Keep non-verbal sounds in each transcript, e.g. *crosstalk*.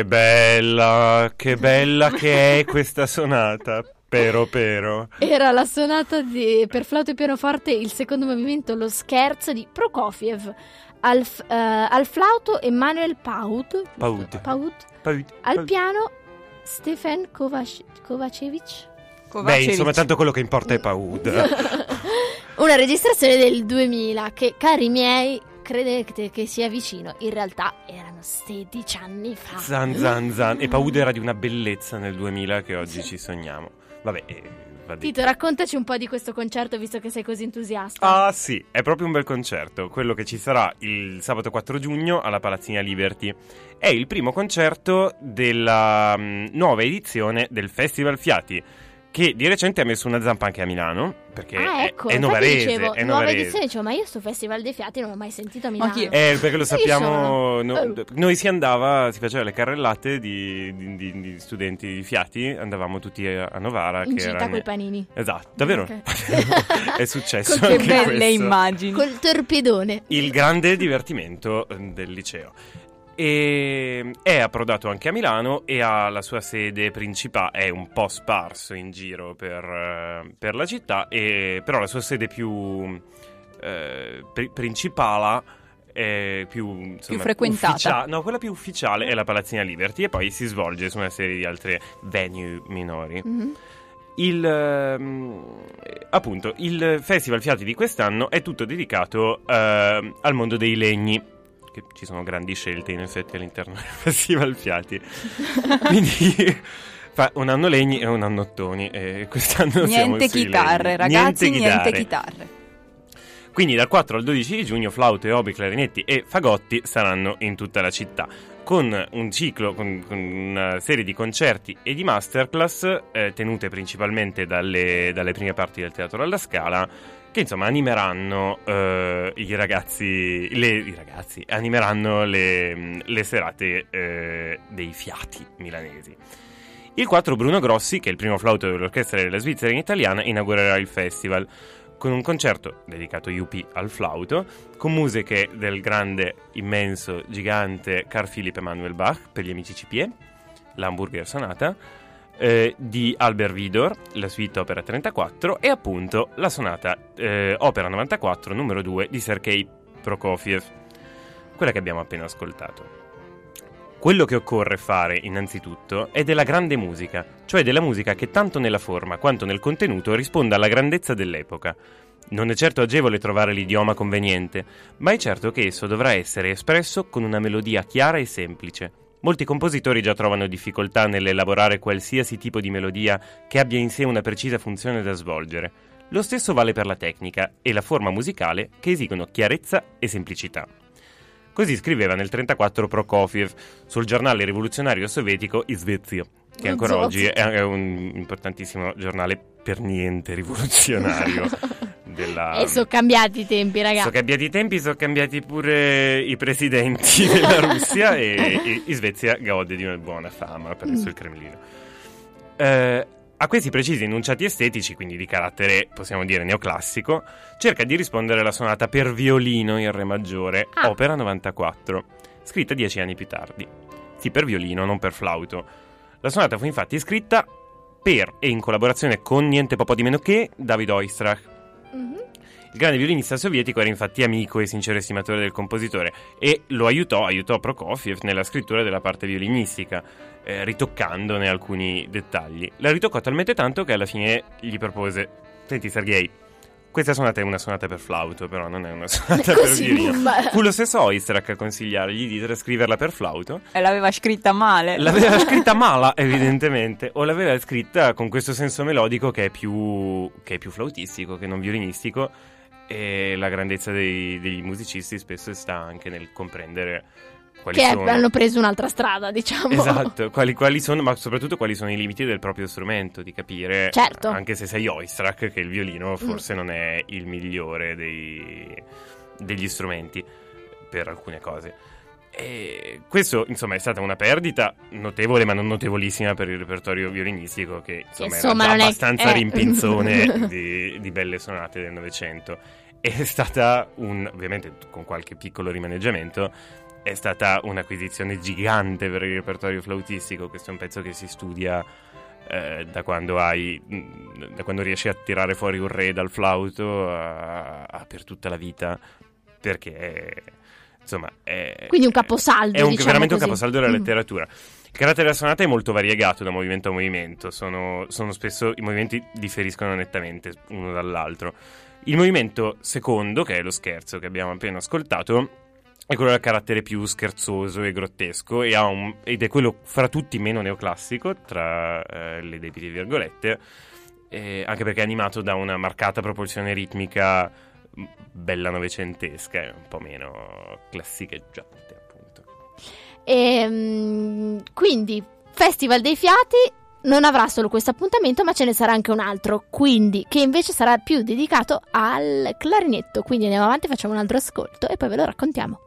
Che bella, che bella che è questa sonata. Pero pero. Era la sonata di, per flauto e pianoforte, il secondo movimento, lo scherzo di Prokofiev. Al, uh, al flauto Emanuel Paut. Paut. Paut. Paut. Al piano Stefan Kovac- Kovacevic. Beh, insomma, tanto quello che importa è Paud. *laughs* Una registrazione del 2000 che, cari miei, credete che sia vicino. In realtà erano 16 anni fa. Zan zan zan. E Paud era di una bellezza nel 2000 che oggi sì. ci sogniamo. Vabbè, eh, Tito, raccontaci un po' di questo concerto visto che sei così entusiasta. Ah sì, è proprio un bel concerto, quello che ci sarà il sabato 4 giugno alla Palazzina Liberty. È il primo concerto della um, nuova edizione del Festival Fiati che di recente ha messo una zampa anche a Milano perché ah, ecco, è, è novarese, dicevo, è nuova edizione dicevo ma io sto festival dei fiati non l'ho mai sentito a Milano. eh perché lo sappiamo no, oh. noi si andava si faceva le carrellate di, di, di, di studenti di fiati andavamo tutti a, Novara in che città erano... coi panini. Esatto davvero? Okay. *laughs* è successo con che belle questo. immagini col torpedone. Il grande divertimento eh, del liceo e è approdato anche a Milano e ha la sua sede principale, è un po' sparso in giro per, eh, per la città, e, però la sua sede più eh, principale è più, insomma, più frequentata. Ufficia- no, quella più ufficiale è la Palazzina Liberty e poi si svolge su una serie di altre venue minori. Mm-hmm. Il, ehm, appunto, il Festival Fiati di quest'anno è tutto dedicato eh, al mondo dei legni che ci sono grandi scelte in effetti all'interno *laughs* del Festival Fiati. Quindi *laughs* fa un anno legni e un anno ottoni e quest'anno niente chitarre, ragazzi, niente, niente chitarre. Quindi dal 4 al 12 di giugno flaute, obi, clarinetti e fagotti saranno in tutta la città con un ciclo, con, con una serie di concerti e di masterclass eh, tenute principalmente dalle, dalle prime parti del Teatro alla Scala che insomma animeranno uh, i ragazzi, le, i ragazzi animeranno le, le serate uh, dei fiati milanesi. Il 4 Bruno Grossi, che è il primo flauto dell'orchestra della Svizzera in italiana, inaugurerà il festival con un concerto dedicato UP al flauto, con musiche del grande, immenso, gigante Carl Philipp Emanuel Bach per gli amici CPE, l'Hamburger Sonata, eh, di Albert Vidor, la suite opera 34 e appunto la sonata eh, opera 94 numero 2 di Sergei Prokofiev, quella che abbiamo appena ascoltato. Quello che occorre fare innanzitutto è della grande musica, cioè della musica che tanto nella forma quanto nel contenuto risponda alla grandezza dell'epoca. Non è certo agevole trovare l'idioma conveniente, ma è certo che esso dovrà essere espresso con una melodia chiara e semplice, Molti compositori già trovano difficoltà nell'elaborare qualsiasi tipo di melodia che abbia in sé una precisa funzione da svolgere. Lo stesso vale per la tecnica e la forma musicale che esigono chiarezza e semplicità. Così scriveva nel 1934 Prokofiev sul giornale rivoluzionario sovietico Izvezia, che ancora oggi è un importantissimo giornale per niente rivoluzionario. *laughs* della... E sono cambiati i tempi, ragazzi. Sono cambiati i tempi, sono cambiati pure i presidenti *laughs* della Russia e, e, Svezia gode di una buona fama presso mm. il Cremlino. Eh, a questi precisi enunciati estetici, quindi di carattere, possiamo dire, neoclassico, cerca di rispondere la sonata per violino in Re maggiore, ah. opera 94, scritta dieci anni più tardi. Sì, per violino, non per flauto. La sonata fu infatti scritta per e in collaborazione con niente po' di meno che David Il grande violinista sovietico era infatti amico e sincero estimatore del compositore e lo aiutò, aiutò Prokofiev nella scrittura della parte violinistica, eh, ritoccandone alcuni dettagli. La ritoccò talmente tanto che alla fine gli propose: Senti, Sergei, questa sonata è una sonata per flauto, però non è una *laughs* sonata per violino. Fu lo stesso Oistrakh a consigliargli di trascriverla per flauto. E l'aveva scritta male. L'aveva *laughs* scritta male, evidentemente. O l'aveva scritta con questo senso melodico che è più, che è più flautistico che non violinistico e la grandezza dei, degli musicisti spesso sta anche nel comprendere quali che sono... hanno preso un'altra strada, diciamo. Esatto, *laughs* quali, quali, sono, ma soprattutto quali sono i limiti del proprio strumento, di capire, certo. anche se sei Oistrakh, che il violino forse mm. non è il migliore dei, degli strumenti per alcune cose. E questo, insomma, è stata una perdita notevole, ma non notevolissima per il repertorio violinistico, che insomma, insomma era abbastanza è... eh. rimpinzone *laughs* di, di belle sonate del Novecento. È stata, un, ovviamente con qualche piccolo rimaneggiamento, è stata un'acquisizione gigante per il repertorio flautistico. Questo è un pezzo che si studia eh, da quando hai da quando riesci a tirare fuori un re dal flauto a, a per tutta la vita perché insomma, è, Quindi un caposaldo. È un, diciamo veramente così. un caposaldo della mm. letteratura. Il carattere della sonata è molto variegato da movimento a movimento, sono, sono spesso i movimenti differiscono nettamente uno dall'altro. Il movimento secondo, che è lo scherzo che abbiamo appena ascoltato, è quello dal carattere più scherzoso e grottesco e un, ed è quello fra tutti meno neoclassico, tra eh, le debiti virgolette, eh, anche perché è animato da una marcata propulsione ritmica bella novecentesca e un po' meno classicheggiante, appunto. Ehm, quindi, Festival dei Fiati non avrà solo questo appuntamento, ma ce ne sarà anche un altro, quindi che invece sarà più dedicato al clarinetto. Quindi andiamo avanti, facciamo un altro ascolto e poi ve lo raccontiamo.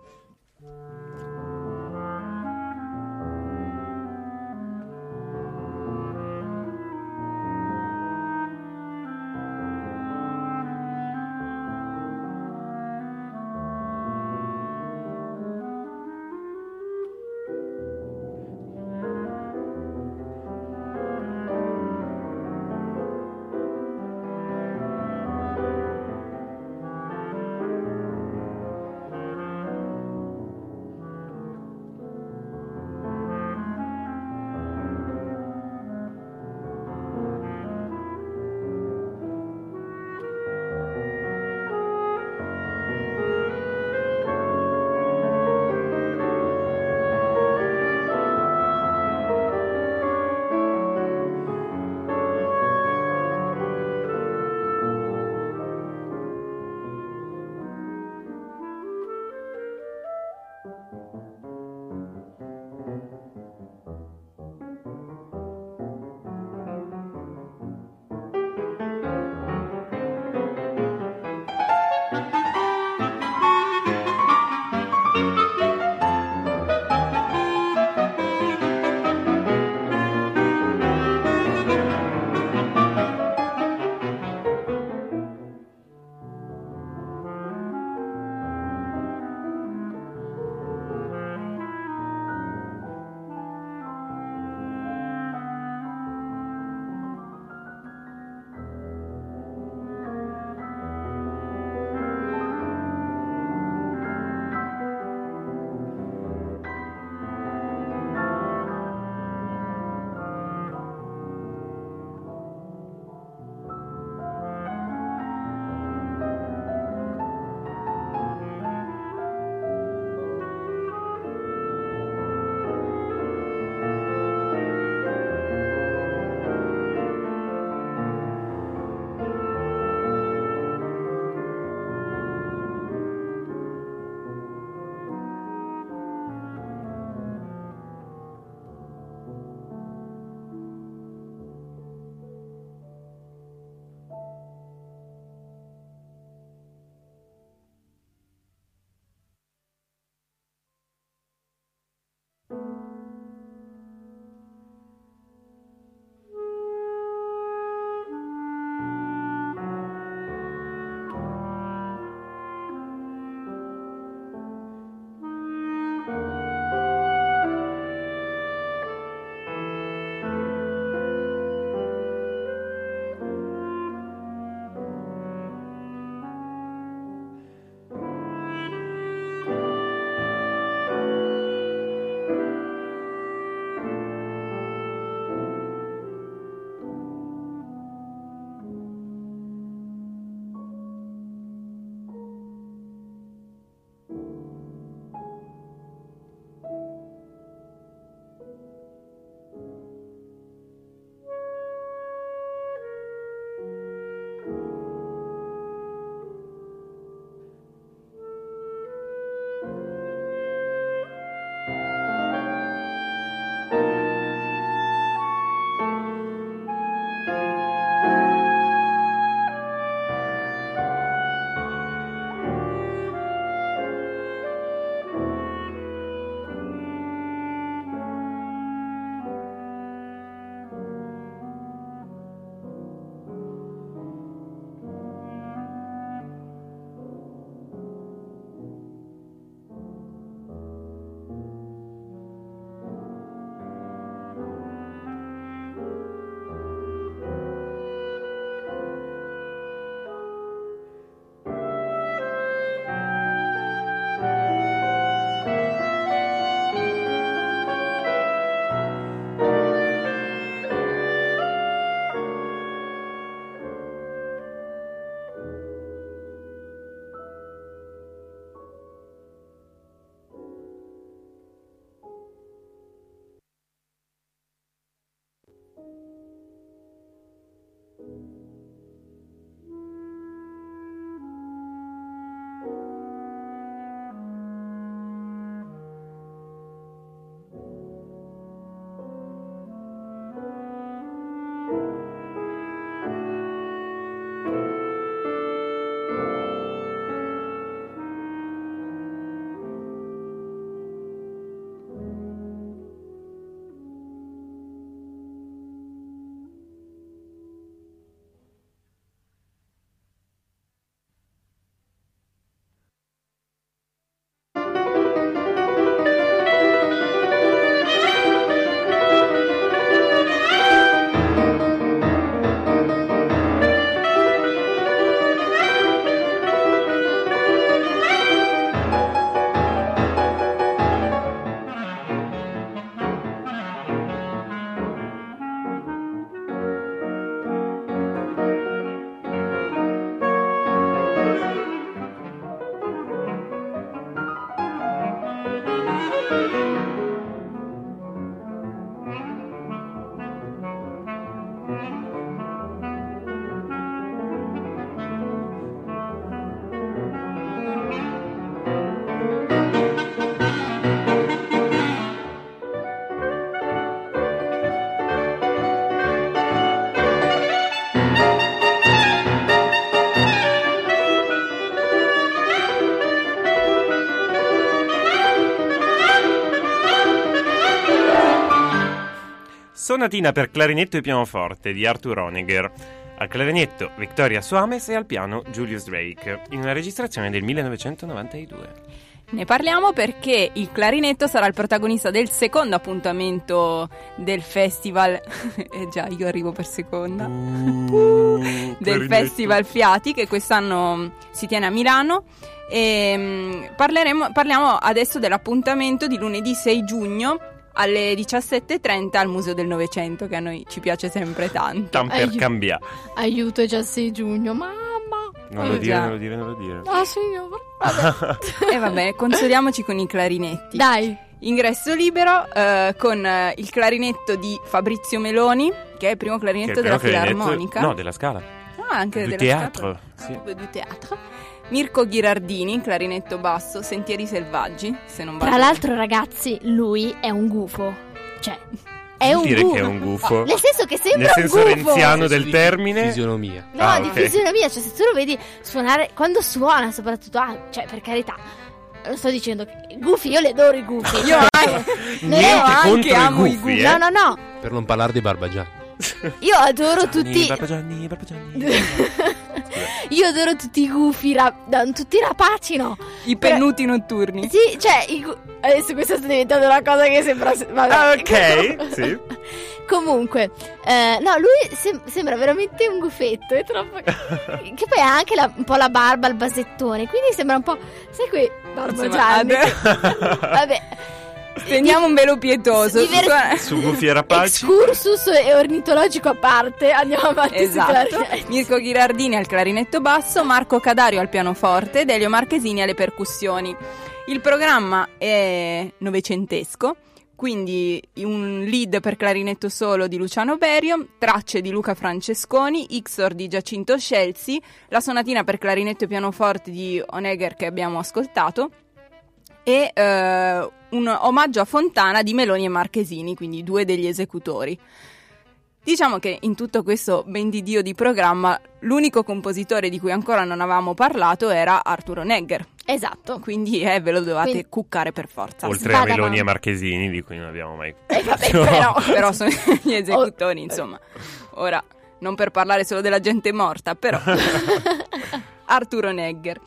Sonatina per clarinetto e pianoforte di Arthur Honegger. Al clarinetto Victoria Suames e al piano Julius Drake, in una registrazione del 1992. Ne parliamo perché il clarinetto sarà il protagonista del secondo appuntamento del festival. *laughs* eh già, io arrivo per seconda. Uh, *laughs* del Festival Fiati che quest'anno si tiene a Milano. E, mm, parleremo, parliamo adesso dell'appuntamento di lunedì 6 giugno alle 17.30 al Museo del Novecento che a noi ci piace sempre tanto. Tan per Aiuto. cambiare. Aiuto, è già il 6 giugno, mamma. Non lo Eh, dire, non lo dire, non lo dire. Ah, signor. Vabbè. *laughs* E vabbè, consoliamoci con i clarinetti. Dai. Ingresso libero eh, con eh, il clarinetto di Fabrizio Meloni, che è il primo clarinetto della Filarmonica. No, della Scala. Ah, anche Du della teatro. Scala. Sì. Proprio du teatro. Mirko Ghirardini, clarinetto basso, Sentieri selvaggi, se non vado. Tra l'altro, ragazzi, lui è un gufo. Cioè, è un dire gufo. che è un gufo. Nel senso che sembra Nel senso un gufo. renziano del Di termine. Fisionomia. No, Ah, di ok. fisionomia, cioè se tu lo vedi suonare, quando suona soprattutto, ah, cioè per carità, non sto dicendo che i gufi, io li adoro i gufi. Io *laughs* anche. Non Niente è- anche amo i gufi, gufi. eh. No, no, no, Per non parlare di Barbagianni. io adoro Gianni, tutti... Barbagianni, Barbagianni. *laughs* io adoro tutti i gufi, ra- da- tutti rapaci, no? I pennuti notturni. Sì, cioè, i gu- adesso questa sta diventando una cosa che sembra... Vabbè. Ah, ok, *laughs* sì. Comunque, eh, no, lui sem- sembra veramente un gufetto, è troppo... *laughs* che poi ha anche la- un po' la barba, il basettone, quindi sembra un po'... Sai qui, Barba Insomma, Gianni? ad- *laughs* Vabbè. Teniamo un velo pietoso. Diver- Suona- Su gufi e rapaci. Excursus e ornitologico a parte, andiamo avanti Esatto. Mirko Ghirardini al clarinetto basso, Marco Cadario al pianoforte ed Elio Marchesini alle percussioni. Il programma è novecentesco, quindi un lead per clarinetto solo di Luciano Berio, tracce di Luca Francesconi, Xor di Giacinto Scelsi, la sonatina per clarinetto e pianoforte di Honegger che abbiamo ascoltato e eh, un omaggio a Fontana di Meloni e Marchesini, quindi due degli esecutori. Diciamo che in tutto questo ben di Dio di programma l'unico compositore di cui ancora non avevamo parlato era Arturo Negger, Esatto. quindi eh, ve lo dovete Quindi- cuccare per forza. Oltre a Sbada Meloni mano. e Marchesini, di cui non abbiamo mai. Eh, vabbè, però... Però sono gli *laughs* esecutori, Oh. insomma. Ora, non per parlare solo della gente morta, però. *laughs* Arturo Negger.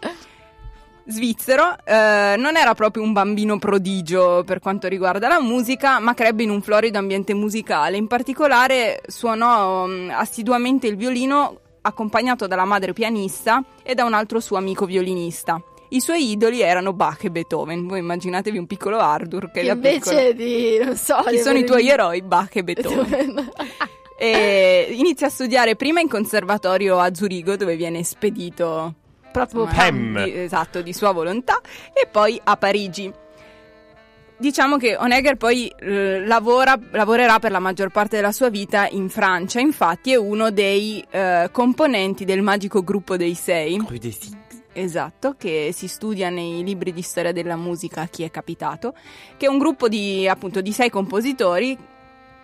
Svizzero, eh, non era proprio un bambino prodigio per quanto riguarda la musica, ma crebbe in un florido ambiente musicale. In particolare suonò mm, assiduamente il violino accompagnato dalla madre pianista e da un altro suo amico violinista. I suoi idoli erano Bach e Beethoven. Voi immaginatevi un piccolo Arthur che Che invece di, non so... Chi di sono i tuoi eroi? Bach e Beethoven. E inizia a studiare prima in conservatorio a Zurigo, dove viene spedito Proprio insomma, Pam. di- esatto, di sua volontà, e poi a Parigi. Diciamo che Honegger poi eh, lavora- lavorerà per la maggior parte della sua vita in Francia, infatti è uno dei eh, componenti del magico gruppo dei sei. Esatto, che si studia nei libri di storia della musica a chi è capitato, che è un gruppo di appunto di sei compositori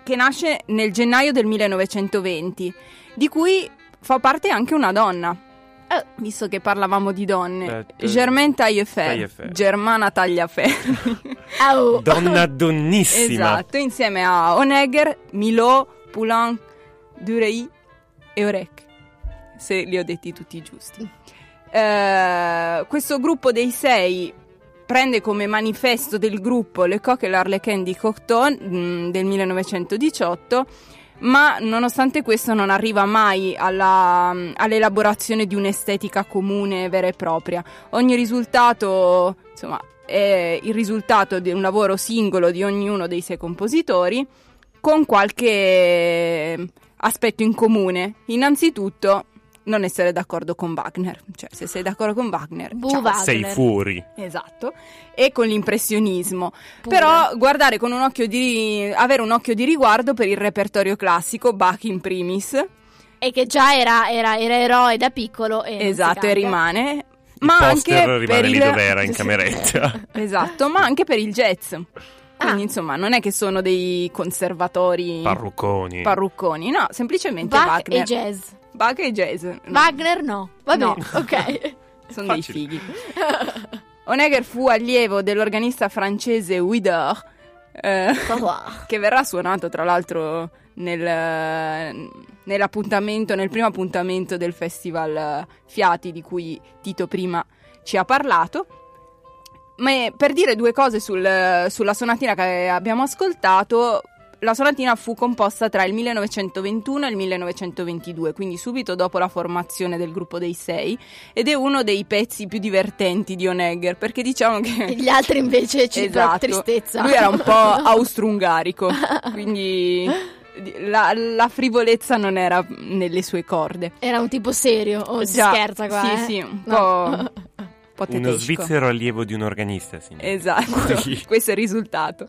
che nasce nel gennaio del 1920, di cui fa parte anche una donna. Eh. Visto che parlavamo di donne, Eh, Germaine Taillefer, Taillefer. Germana Tagliaferri. *laughs* Au. Donna donnissima. esatto, insieme a Honegger, Milot, Poulenc, Durey e Orec, se li ho detti tutti giusti. Eh, questo gruppo dei sei prende come manifesto del gruppo Le Coq et l'Arlequin di Cocteau mh, del 1918 ma nonostante questo non arriva mai alla- all'elaborazione di un'estetica comune vera e propria. Ogni risultato, insomma, è il risultato di un lavoro singolo di ognuno dei sei compositori con qualche aspetto in comune. Innanzitutto non essere d'accordo con Wagner, cioè se sei d'accordo con Wagner, Bu ciao. Wagner. Sei fuori. Esatto, e con l'impressionismo. Pure. Però guardare con un occhio di avere un occhio di riguardo per il repertorio classico, Bach in primis. E che già era, era- era eroe da piccolo. E esatto, e rimane. Il Ma anche per lì il... dove era in cameretta. *laughs* Esatto, ma anche per il jazz. Quindi Ah. insomma, non è che sono dei conservatori Parrucconi. parrucconi, no, semplicemente Bach Wagner. e jazz. Bach e jazz. No, Wagner no. Va No. ok. *laughs* sono dei fighi. Honegger fu allievo dell'organista francese Widor, eh, che verrà suonato tra l'altro nel, nell'appuntamento, nel primo appuntamento del festival eh, Fiati di cui Tito prima ci ha parlato. Ma per dire due cose sul- sulla sonatina che abbiamo ascoltato, la sonatina fu composta tra il 1921 e il 1922, quindi subito dopo la formazione del gruppo dei sei, ed è uno dei pezzi più divertenti di Onegger, perché diciamo che... Gli altri invece ci Esatto. tristezza. Lui era un po' *laughs* austro-ungarico, *laughs* quindi la, la frivolezza non era nelle sue corde. Era un tipo serio, o si Già, scherza qua, Sì, eh? sì, un No. *laughs* po', po' Uno tedesco. svizzero allievo di un organista, signore. Esatto, *laughs* Sì. *laughs* questo è il risultato.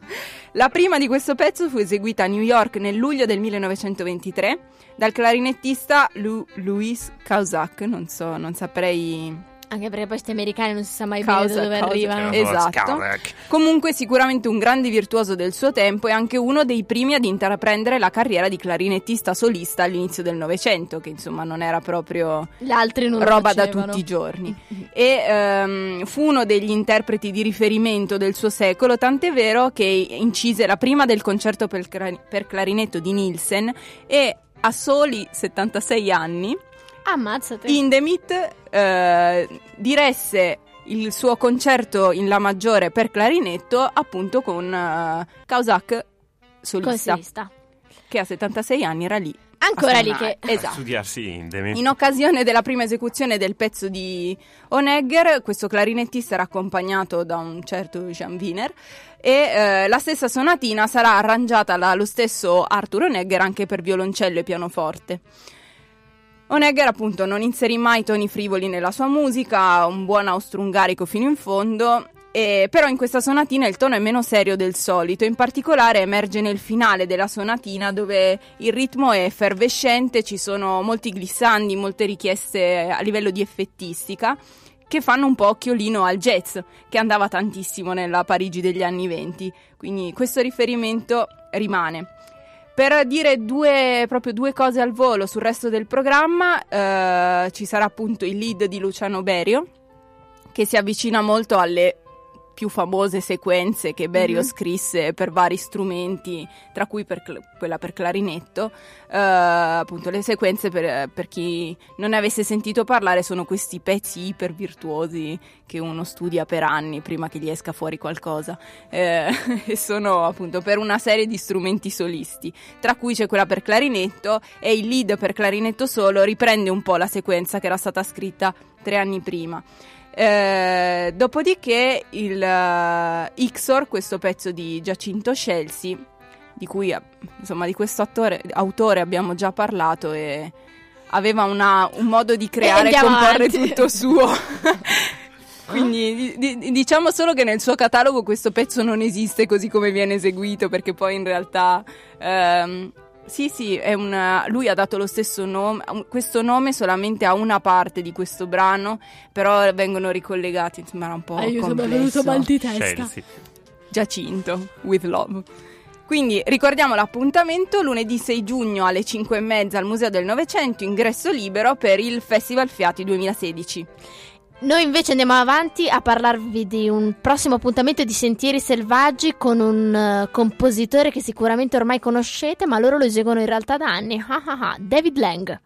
La prima di questo pezzo fu eseguita a New York nel luglio del 1923 dal clarinettista Lu- Louis Causac, non so, non saprei Anche perché poi questi americani non si sa mai Causa- bene da dove causa- arrivano. Esatto. Comunque sicuramente un grande virtuoso del suo tempo e anche uno dei primi ad intraprendere la carriera di clarinettista solista all'inizio del Novecento, che insomma non era proprio non roba da tutti i giorni. *laughs* E ehm, fu uno degli interpreti di riferimento del suo secolo, tant'è vero che incise la prima del concerto per, per clarinetto di Nielsen e a soli 76 anni Ammazzate. Hindemith eh, diresse il suo concerto in La maggiore per clarinetto appunto con eh, Causac solista, Consista. che a 76 anni era lì. Ancora lì che... Esatto. Studiarsi Indemi. In occasione della prima esecuzione del pezzo di Onegger, questo clarinettista era accompagnato da un certo Jean Wiener e eh, la stessa sonatina sarà arrangiata dallo stesso Arthur Onegger anche per violoncello e pianoforte. Onegger appunto non inserì mai toni frivoli nella sua musica, un buon austro-ungarico fino in fondo, e- però in questa sonatina il tono è meno serio del solito, in particolare emerge nel finale della sonatina dove il ritmo è effervescente, ci sono molti glissandi, molte richieste a livello di effettistica che fanno un po' occhiolino al jazz che andava tantissimo nella Parigi degli anni venti, quindi questo riferimento rimane. Per dire due, proprio due cose al volo sul resto del programma, eh, ci sarà appunto il lead di Luciano Berio, che si avvicina molto alle più famose sequenze che Berio Mhm. scrisse per vari strumenti, tra cui per cl- quella per clarinetto. Eh, appunto, le sequenze per, per chi non ne avesse sentito parlare sono questi pezzi iper virtuosi che uno studia per anni prima che gli esca fuori qualcosa. Eh, *laughs* e sono appunto per una serie di strumenti solisti, tra cui c'è quella per clarinetto e il lead per clarinetto solo riprende un po' la sequenza che era stata scritta tre anni prima. Eh, dopodiché il eh, Ixor, questo pezzo di Giacinto Scelsi, di cui eh, insomma di questo attore, autore abbiamo già parlato e aveva una- un modo di creare e comporre avanti. tutto suo. *laughs* Quindi di- di- diciamo solo che nel suo catalogo questo pezzo non esiste così come viene eseguito, perché poi in realtà ehm, sì, sì, è una- lui ha dato lo stesso nome, questo nome solamente a una parte di questo brano, però vengono ricollegati, insomma era un po' Aiuto, mi è complesso. venuto mal di testa. Chelsea. Giacinto, with love. Quindi ricordiamo l'appuntamento lunedì 6 giugno alle 5 e mezza al Museo del Novecento, ingresso libero per il Festival Fiati 2016. Noi invece andiamo avanti a parlarvi di un prossimo appuntamento di Sentieri Selvaggi con un eh, compositore che sicuramente ormai conoscete, ma loro lo eseguono in realtà da anni. *laughs* Ah, ah, ah, David Lang.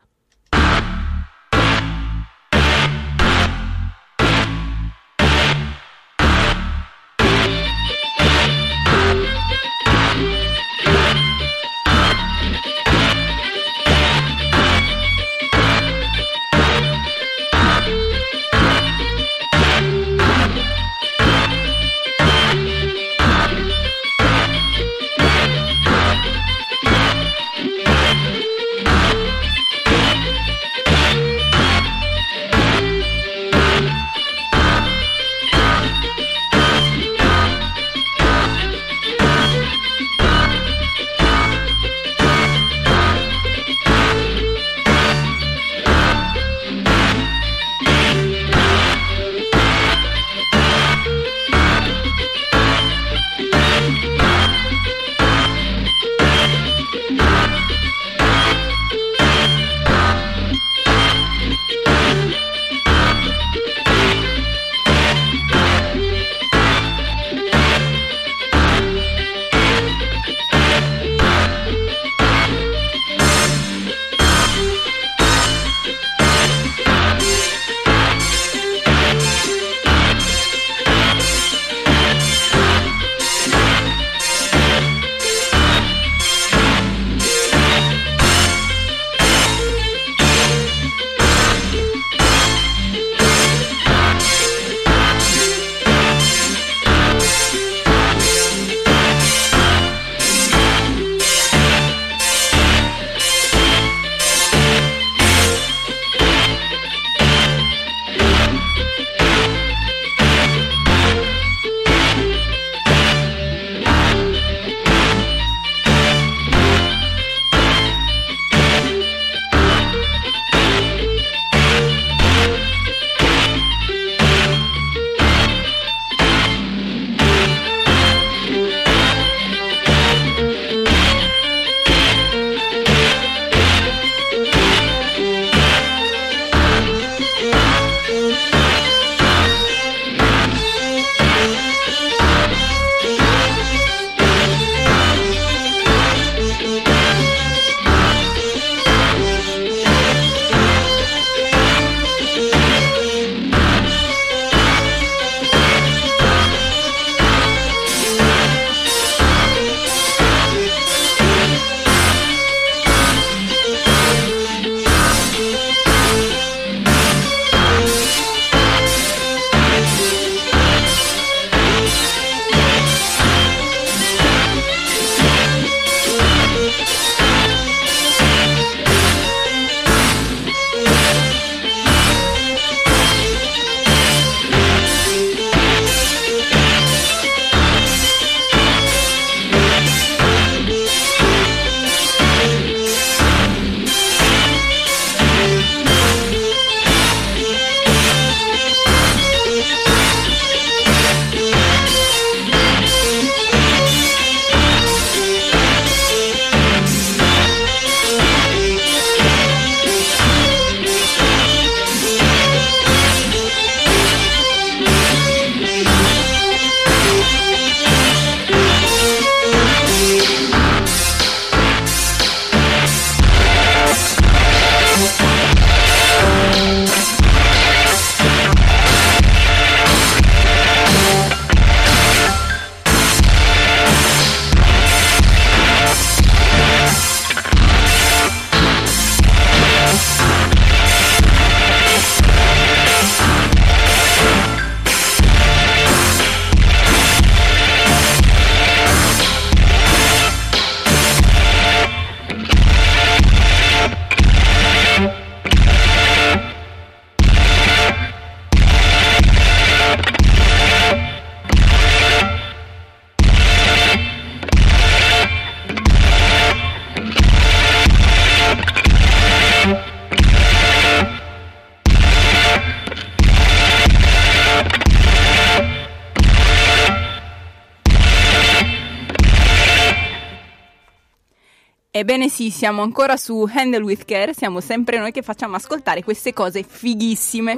Siamo ancora su Handle with Care, siamo sempre noi che facciamo ascoltare queste cose fighissime.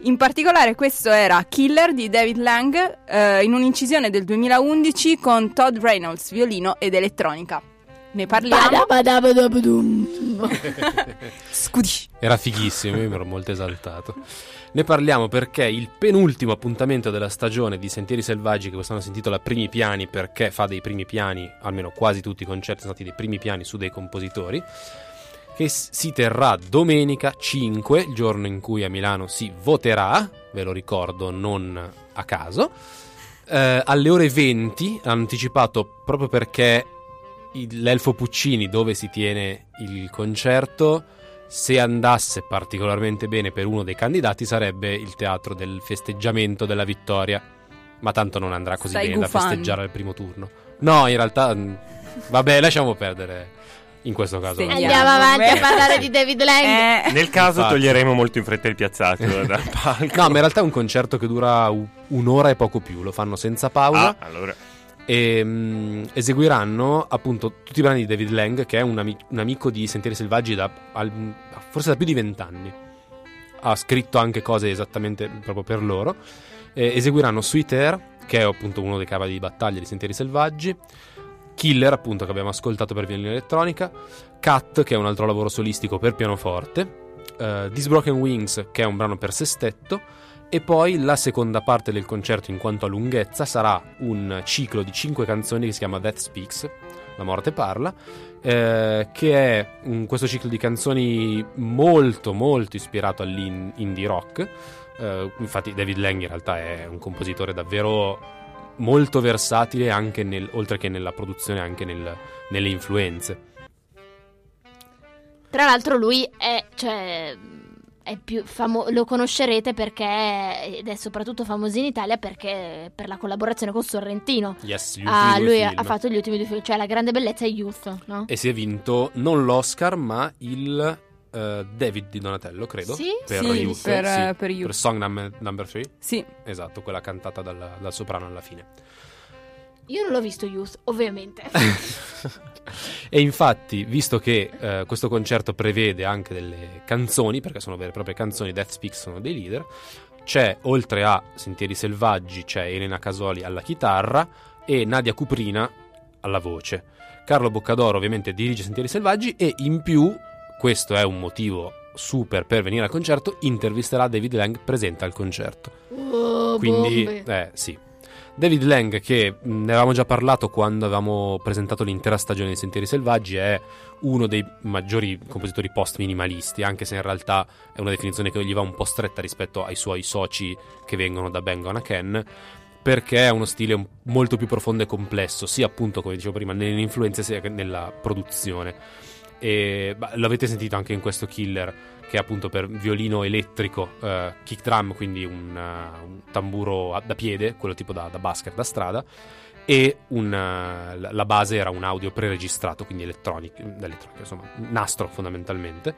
In particolare questo era Killer di David Lang eh, in un'incisione del 2011 con Todd Reynolds, violino ed elettronica. Ne parliamo. *laughs* Scudi. Era fighissimo, io mi ero molto esaltato. Ne parliamo perché il penultimo appuntamento della stagione di Sentieri Selvaggi, che quest'anno si intitola Primi Piani, perché fa dei primi piani, almeno quasi tutti i concerti sono stati dei primi piani su dei compositori, che si terrà domenica 5, il giorno in cui a Milano si voterà, ve lo ricordo, non a caso, eh, alle ore 20, hanno anticipato proprio perché l'Elfo Puccini, dove si tiene il concerto, se andasse particolarmente bene per uno dei candidati sarebbe il teatro del festeggiamento della vittoria. Ma tanto non andrà così Stai bene da gufando. festeggiare al primo turno. No, in realtà, mh, vabbè, lasciamo perdere in questo caso. Sì. Andiamo avanti a *laughs* parlare di David Lang. Eh, Nel caso Infatti. toglieremo molto in fretta il piazzato *laughs* dal palco. No, ma in realtà è un concerto che dura un'ora e poco più. Lo fanno senza pausa. Ah, allora. E mh, eseguiranno appunto tutti i brani di David Lang, che è un, ami- un amico di Sentieri Selvaggi da al- forse da più di vent'anni. Ha scritto anche cose esattamente proprio per loro. Eh, eseguiranno Sweet Air, che è appunto uno dei cavalli di battaglia di Sentieri Selvaggi. Killer, appunto, che abbiamo ascoltato per violino elettronica. Cat, che è un altro lavoro solistico per pianoforte. eh, These Broken Wings, che è un brano per sestetto. E poi la seconda parte del concerto in quanto a lunghezza sarà un ciclo di cinque canzoni che si chiama Death Speaks, La morte parla, eh, che è un- questo ciclo di canzoni molto molto ispirato all'indie rock. Eh, infatti David Lang in realtà è un compositore davvero molto versatile anche nel- oltre che nella produzione anche nel- nelle influenze. Tra l'altro lui è, cioè, famo- lo conoscerete perché, ed è soprattutto famoso in Italia perché per la collaborazione con Sorrentino. Yes, Ah, lui ha, ha fatto gli ultimi due film, cioè La grande bellezza e Youth, no? E si è vinto non l'Oscar ma il eh, David di Donatello, credo. Sì? Per Sì, Youth, per, sì, eh, per per Song Num- Number 3. sì, Esatto, quella cantata dal, dal soprano alla fine. Io non l'ho visto Youth, ovviamente. *laughs* e infatti, visto che eh, questo concerto prevede anche delle canzoni, perché sono vere e proprie canzoni, Death Speaks sono dei leader, c'è, oltre a Sentieri Selvaggi, c'è Elena Casoli alla chitarra e Nadia Cuprina alla voce. Carlo Boccadoro ovviamente dirige Sentieri Selvaggi e in più, questo è un motivo super per venire al concerto, intervisterà David Lang presente al concerto. Oh, Quindi, bombe. eh, sì. David Lang, che mh, ne avevamo già parlato quando avevamo presentato l'intera stagione di Sentieri Selvaggi, è uno dei maggiori compositori post-minimalisti, anche se in realtà è una definizione che gli va un po' stretta rispetto ai suoi soci che vengono da Bang on a Ken, perché è uno stile molto più profondo e complesso, sia appunto, come dicevo prima, nelle influenze sia nella produzione. E bah, l'avete sentito anche in questo killer, che è appunto per violino elettrico, eh, kick drum, quindi un, eh, un tamburo a- da piede, quello tipo da, da basket da strada, e un, eh, la base era un audio preregistrato, quindi elettronico, elettronico insomma, nastro fondamentalmente.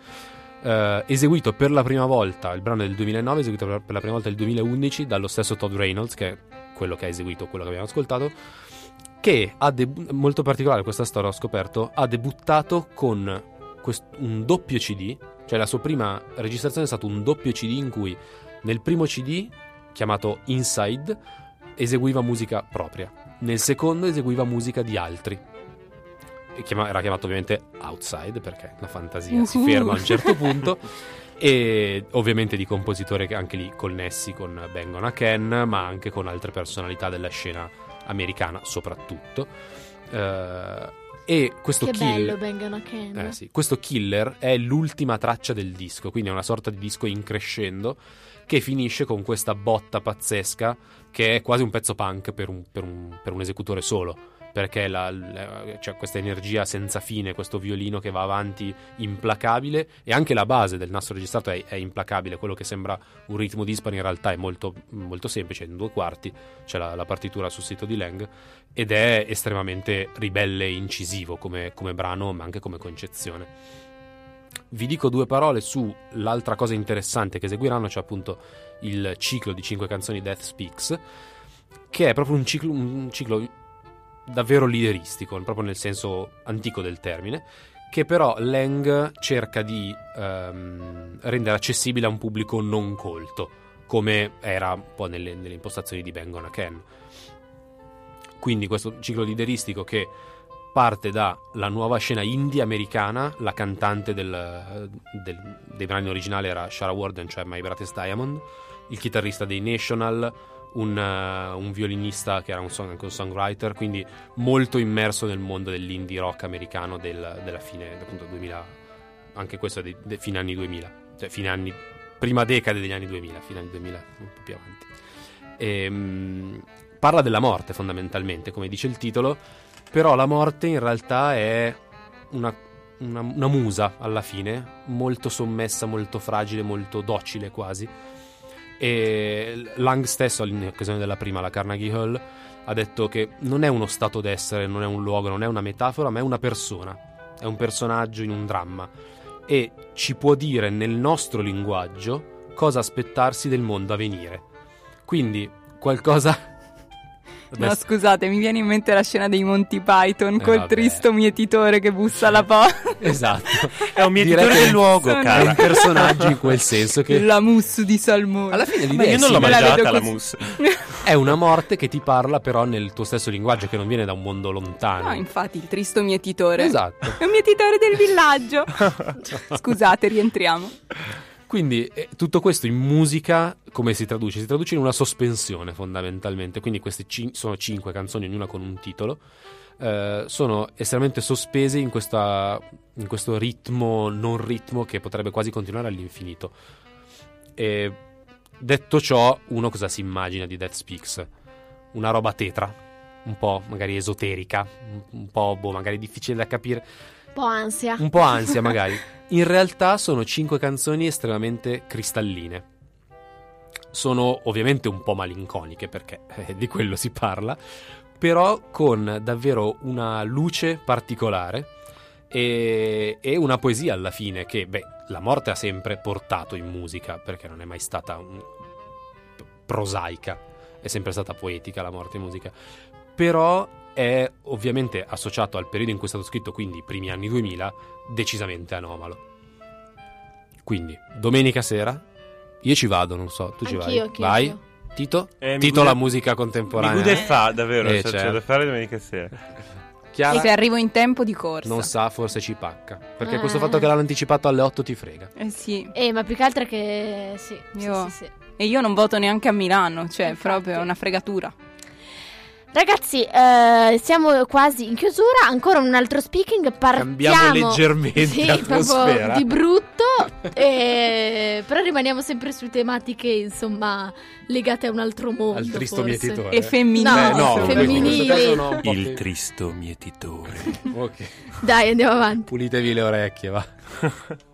Eh, eseguito per la prima volta, il brano del 2009, eseguito per per la prima volta nel 2011 dallo stesso Todd Reynolds, che è quello che ha eseguito quello che abbiamo ascoltato, che ha debu- molto particolare questa storia ho scoperto, ha debuttato con quest- un doppio CD, cioè la sua prima registrazione è stato un doppio CD in cui nel primo CD, chiamato Inside, eseguiva musica propria, nel secondo eseguiva musica di altri. E era chiamato ovviamente Outside perché la fantasia si Uhu. ferma a un certo *laughs* punto e ovviamente di compositori che anche lì connessi con Bang on a Ken ma anche con altre personalità della scena americana soprattutto Eh, e questo che kill bello eh, sì. Questo killer è l'ultima traccia del disco, quindi è una sorta di disco in crescendo che finisce con questa botta pazzesca che è quasi un pezzo punk per un, per un- per un esecutore solo. Perché la- la- c'è questa energia senza fine, questo violino che va avanti implacabile e anche la base del nastro registrato è, è implacabile. Quello che sembra un ritmo dispari in realtà è molto, molto semplice, in due quarti c'è la, la partitura sul sito di Lang ed è estremamente ribelle e incisivo come, come brano ma anche come concezione. Vi dico due parole sull'altra cosa interessante che eseguiranno, cioè appunto il ciclo di cinque canzoni Death Speaks, che è proprio un ciclo, un ciclo davvero lideristico, proprio nel senso antico del termine, che però Lang cerca di ehm, rendere accessibile a un pubblico non colto, come era un po' nelle, nelle impostazioni di Bang on a Ken. Quindi questo ciclo lideristico che parte dalla nuova scena indie americana, la cantante del, del, dei brani originali era Shara Warden, cioè My Brightest Diamond, il chitarrista dei National, un, uh, un violinista che era un, song, un, songwriter, quindi molto immerso nel mondo dell'indie rock americano del, della fine, appunto 2000, anche questo dei, dei fine anni 2000, cioè fine anni, prima decade degli anni 2000, fine anni 2000, un po' più avanti. E, um, parla della morte fondamentalmente, come dice il titolo, però la morte in realtà è una, una, una musa alla fine, molto sommessa, molto fragile, molto docile quasi e Lang stesso, in occasione della prima, la Carnegie Hall, ha detto che non è uno stato d'essere, non è un luogo, non è una metafora, ma è una persona. È un personaggio in un dramma. E ci può dire nel nostro linguaggio cosa aspettarsi del mondo a venire. Quindi qualcosa No, scusate, mi viene in mente la scena dei Monty Python eh, col vabbè. tristo mietitore che bussa alla porta. *laughs* Esatto. È un mietitore del luogo, sono... cara. È un personaggio in quel senso che... La mousse di salmone. Alla fine l'idea Ma io non l'ho mangiata la mousse. *laughs* è una morte che ti parla però nel tuo stesso linguaggio, che non viene da un mondo lontano. No, infatti, il tristo mietitore. Esatto. È un mietitore del villaggio. *laughs* Scusate, rientriamo. Quindi eh, tutto questo in musica come si traduce? Si traduce in una sospensione fondamentalmente, quindi queste cin- sono cinque canzoni, ognuna con un titolo, eh, sono estremamente sospese in, questa, in, questo ritmo, non ritmo che potrebbe quasi continuare all'infinito. E detto ciò, uno cosa si immagina di Death Speaks? Una roba tetra, un po' magari esoterica, un, un po' boh, magari difficile da capire. Un po' ansia. Un po' ansia *laughs* magari. In realtà sono cinque canzoni estremamente cristalline. Sono ovviamente un po' malinconiche perché eh, di quello si parla, però con davvero una luce particolare e, e, una poesia alla fine che, beh, la morte ha sempre portato in musica perché non è mai stata un... prosaica, è sempre stata poetica la morte in musica, però è ovviamente associato al periodo in cui è stato scritto, quindi i primi anni 2000, decisamente anomalo. Quindi, domenica sera, io ci vado, non so, tu ci Anch'io, vai? anch'io, vai? anch'io. Tito? Eh, Tito guida- la musica contemporanea. Mi e fa, davvero, Eh, c'è, c'è certo. da fare domenica sera. *laughs* Chiara Se arrivo in tempo di corsa. non sa, forse ci pacca. Perché Eh. questo fatto che l'hanno anticipato alle 8 ti frega. Eh sì. Eh, ma più che altro è che sì, sì, Io- sì, sì. E io non voto neanche a Milano, cioè Infatti. proprio una fregatura. Ragazzi, eh, siamo quasi in chiusura. Ancora un altro speaking. Partiamo Cambiamo leggermente *laughs* sì, l'atmosfera. proprio di brutto. *laughs* eh, però rimaniamo sempre su tematiche, insomma, legate a un altro mondo. Al tristo forse. mietitore. E femminile. No, Eh, no, femminili. no, un po' Il più- tristo mietitore. Ok. Dai, andiamo avanti. Pulitevi le orecchie, va. *laughs*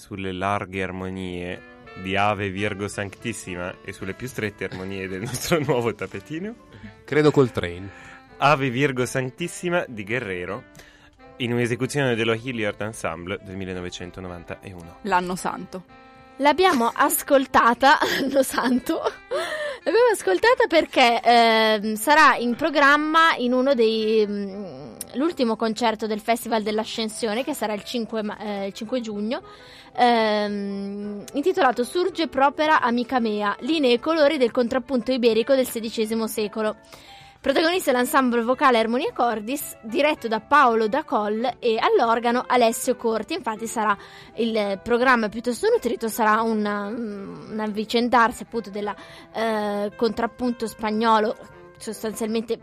sulle larghe armonie di Ave Virgo Sanctissima e sulle più strette armonie del nostro *laughs* nuovo tappetino? Credo col train. Ave Virgo Sanctissima di Guerrero in un'esecuzione dello Hilliard Ensemble del 1991. L'anno santo. L'abbiamo ascoltata, *laughs* lo santo. L'abbiamo ascoltata perché ehm, sarà in programma in uno dei. Mm, l'ultimo concerto del Festival dell'Ascensione, che sarà il 5, ma- eh, il 5 giugno. ehm, intitolato Surge propera amica mea, linee e colori del contrappunto iberico del XVI secolo. Protagonista l'ensemble vocale Armonia Cordis, diretto da Paolo Dacol e all'organo Alessio Corti. Infatti sarà il programma piuttosto nutrito, sarà un avvicendarsi appunto del contrappunto spagnolo, sostanzialmente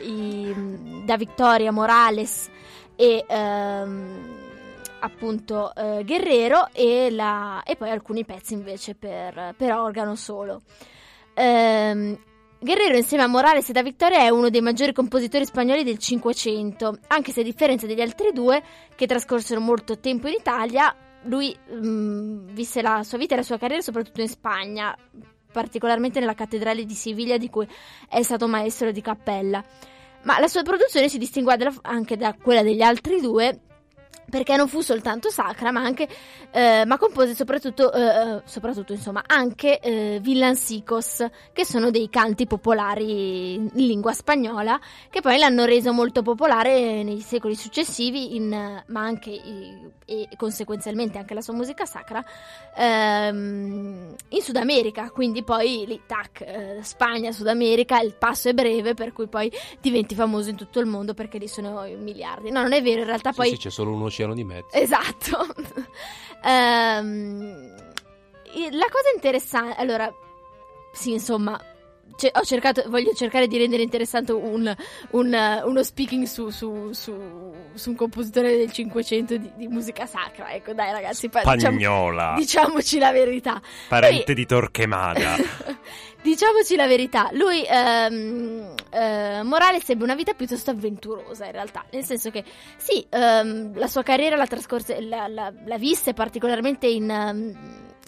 i- da Victoria Morales e ehm, appunto eh, Guerrero e, la- e poi alcuni pezzi invece per, per organo solo. Ehm, Guerrero insieme a Morales e da Victoria è uno dei maggiori compositori spagnoli del Cinquecento, anche se a differenza degli altri due, che trascorsero molto tempo in Italia, lui mm, visse la sua vita e la sua carriera soprattutto in Spagna, particolarmente nella cattedrale di Siviglia di cui è stato maestro di cappella. Ma la sua produzione si distingueva dalla- anche da quella degli altri due perché non fu soltanto sacra, ma anche eh, ma compose soprattutto, eh, eh, soprattutto insomma, anche eh, villancicos, che sono dei canti popolari in lingua spagnola, che poi l'hanno reso molto popolare nei secoli successivi, in, ma anche e conseguenzialmente anche la sua musica sacra ehm, in Sud America. Quindi poi lì, tac, eh, Spagna, Sud America, il passo è breve, per cui poi diventi famoso in tutto il mondo perché lì sono miliardi. No, non è vero, in realtà Sì, poi sì, c'è solo un oceano di mezzo. Esatto. *laughs* Ehm, la cosa interessante, allora, sì, insomma, ce- ho cercato, voglio cercare di rendere interessante un, un, uno speaking su, su- su- su un compositore del Cinquecento di, di musica sacra. Ecco, dai, ragazzi, pa- diciamo- Spagnola, diciamoci la verità. parente di Torquemada. *laughs* Diciamoci la verità, lui, ehm, eh, Morales ebbe una vita piuttosto avventurosa in realtà, nel senso che sì, ehm, la sua carriera la trascorse, la, la- la visse particolarmente in, ehm,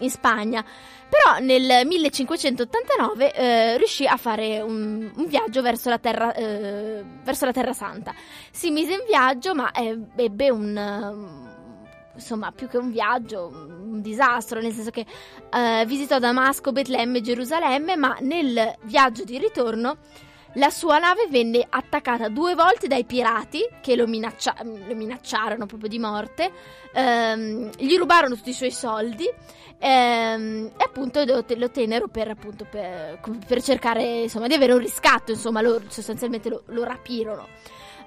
in Spagna, però nel 1589 eh, riuscì a fare un, un viaggio verso la, terra, eh, verso la Terra Santa. Si mise in viaggio, ma ebbe un... Insomma, più che un viaggio, un disastro, nel senso che eh, visitò Damasco, Betlemme e Gerusalemme, ma nel viaggio di ritorno la sua nave venne attaccata due volte dai pirati che lo, minaccia- lo minacciarono proprio di morte, ehm, gli rubarono tutti i suoi soldi ehm, e appunto lo, te- lo tennero per, appunto, per, per cercare insomma, di avere un riscatto, insomma, lo- sostanzialmente lo, lo rapirono.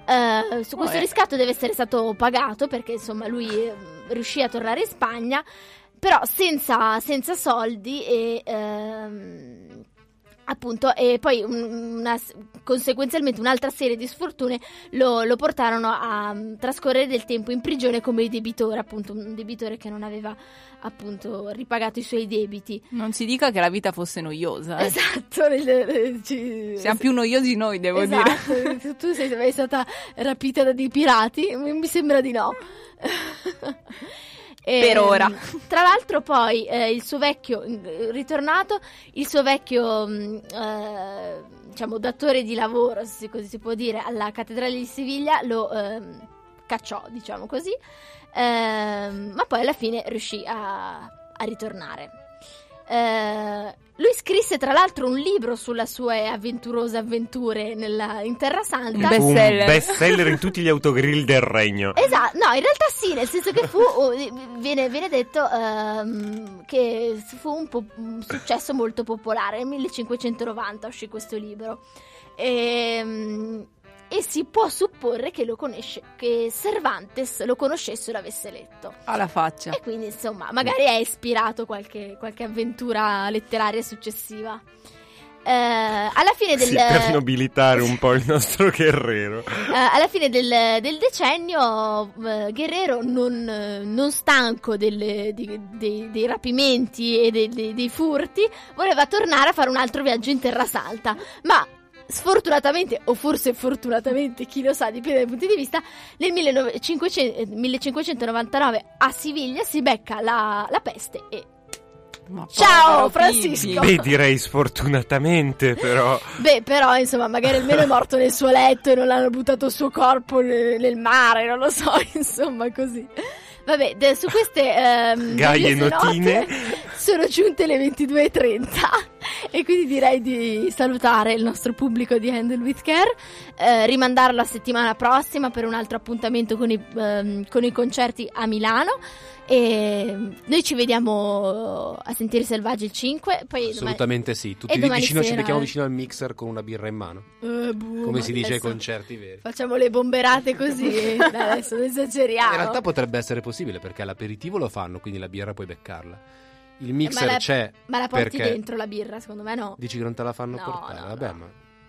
Eh, su questo Vabbè. riscatto deve essere stato pagato perché insomma lui eh, riuscì a tornare in Spagna però senza, senza soldi e ehm, appunto e poi un- una, conseguenzialmente un'altra serie di sfortune lo, lo portarono a mm, trascorrere del tempo in prigione come debitore appunto un debitore che non aveva appunto ripagato i suoi debiti Non si dica che la vita fosse noiosa. eh. esatto *laughs* nel- ci- Siamo più noiosi noi, devo dire. Esatto, tu sei mai stata rapita da dei pirati? Mi sembra di no. *laughs* Per ora. *laughs* Tra l'altro poi eh, il suo vecchio, eh, ritornato, il suo vecchio, mh, eh, diciamo, datore di lavoro, se così si può dire, alla cattedrale di Siviglia lo ehm, cacciò, diciamo così, Ehm, ma poi alla fine riuscì a, a ritornare. Eh, lui scrisse tra l'altro un libro sulle sue avventurose avventure nella- in Terra Santa. Un Fu un bestseller. bestseller in tutti gli autogrill del regno. Esatto, no, in realtà sì, nel senso che fu, oh, viene, viene detto ehm, che fu un, po- un successo molto popolare. Nel 1590 uscì questo libro. Ehm, E, si può supporre che, lo conosce, che Cervantes lo conoscesse o l'avesse letto. Alla faccia. E quindi, insomma, magari è ispirato qualche, qualche avventura letteraria successiva. Eh, alla fine del... Sì, per nobilitare un po' il *laughs* nostro guerrero. Eh, alla fine del, del decennio, eh, Guerrero, non, non stanco delle- di- dei, dei rapimenti e dei, dei- dei furti, voleva tornare a fare un altro viaggio in Terra Santa. Ma sfortunatamente, o forse fortunatamente, chi lo sa, dipende dai punti di vista, nel 1900 eh, 1599 a Siviglia si becca la, la peste e Ma Ciao, Francisco. Beh, direi sfortunatamente, però. Beh, però, insomma, magari almeno è morto nel suo letto e non l'hanno buttato il suo corpo nel, nel mare, non lo so, *laughs* insomma, così. Vabbè, de- su queste ehm, Gaie notine. note sono giunte le 22.30 e quindi direi di salutare il nostro pubblico di Handle with Care, eh, rimandarlo la settimana prossima per un altro appuntamento con i, ehm, con i concerti a Milano e noi ci vediamo a Sentieri Selvaggi il 5, poi domani- Assolutamente sì. Tutti lì domani vicino, ci sera, becchiamo eh. vicino al mixer con una birra in mano. Eh, boh, Come si dice ai concerti veri. Facciamo le bomberate così, *laughs* adesso non esageriamo. In realtà potrebbe essere possibile perché all'aperitivo lo fanno, quindi la birra puoi beccarla. Il mixer ma la- c'è. Ma la porti perché- dentro la birra, secondo me no. Dici che non te la fanno No, portare? no, vabbè, no. ma.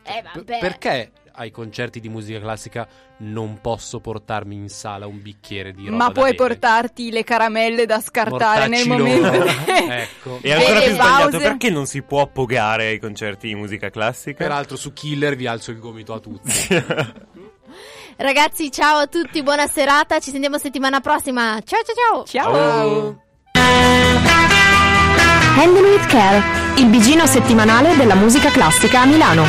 Eh, P- vabbè. perché ai concerti di musica classica non posso portarmi in sala un bicchiere di roba Ma puoi bere? portarti le caramelle da scartare nel momento. *laughs* ecco. E ancora più sbagliato, perché non si può pogare ai concerti di musica classica? Peraltro su Killer vi alzo il gomito a tutti. *laughs* Ragazzi, ciao a tutti, buona serata. Ci sentiamo settimana prossima. Ciao ciao ciao. Ciao. Handle with Care, il bigino settimanale della musica classica a Milano.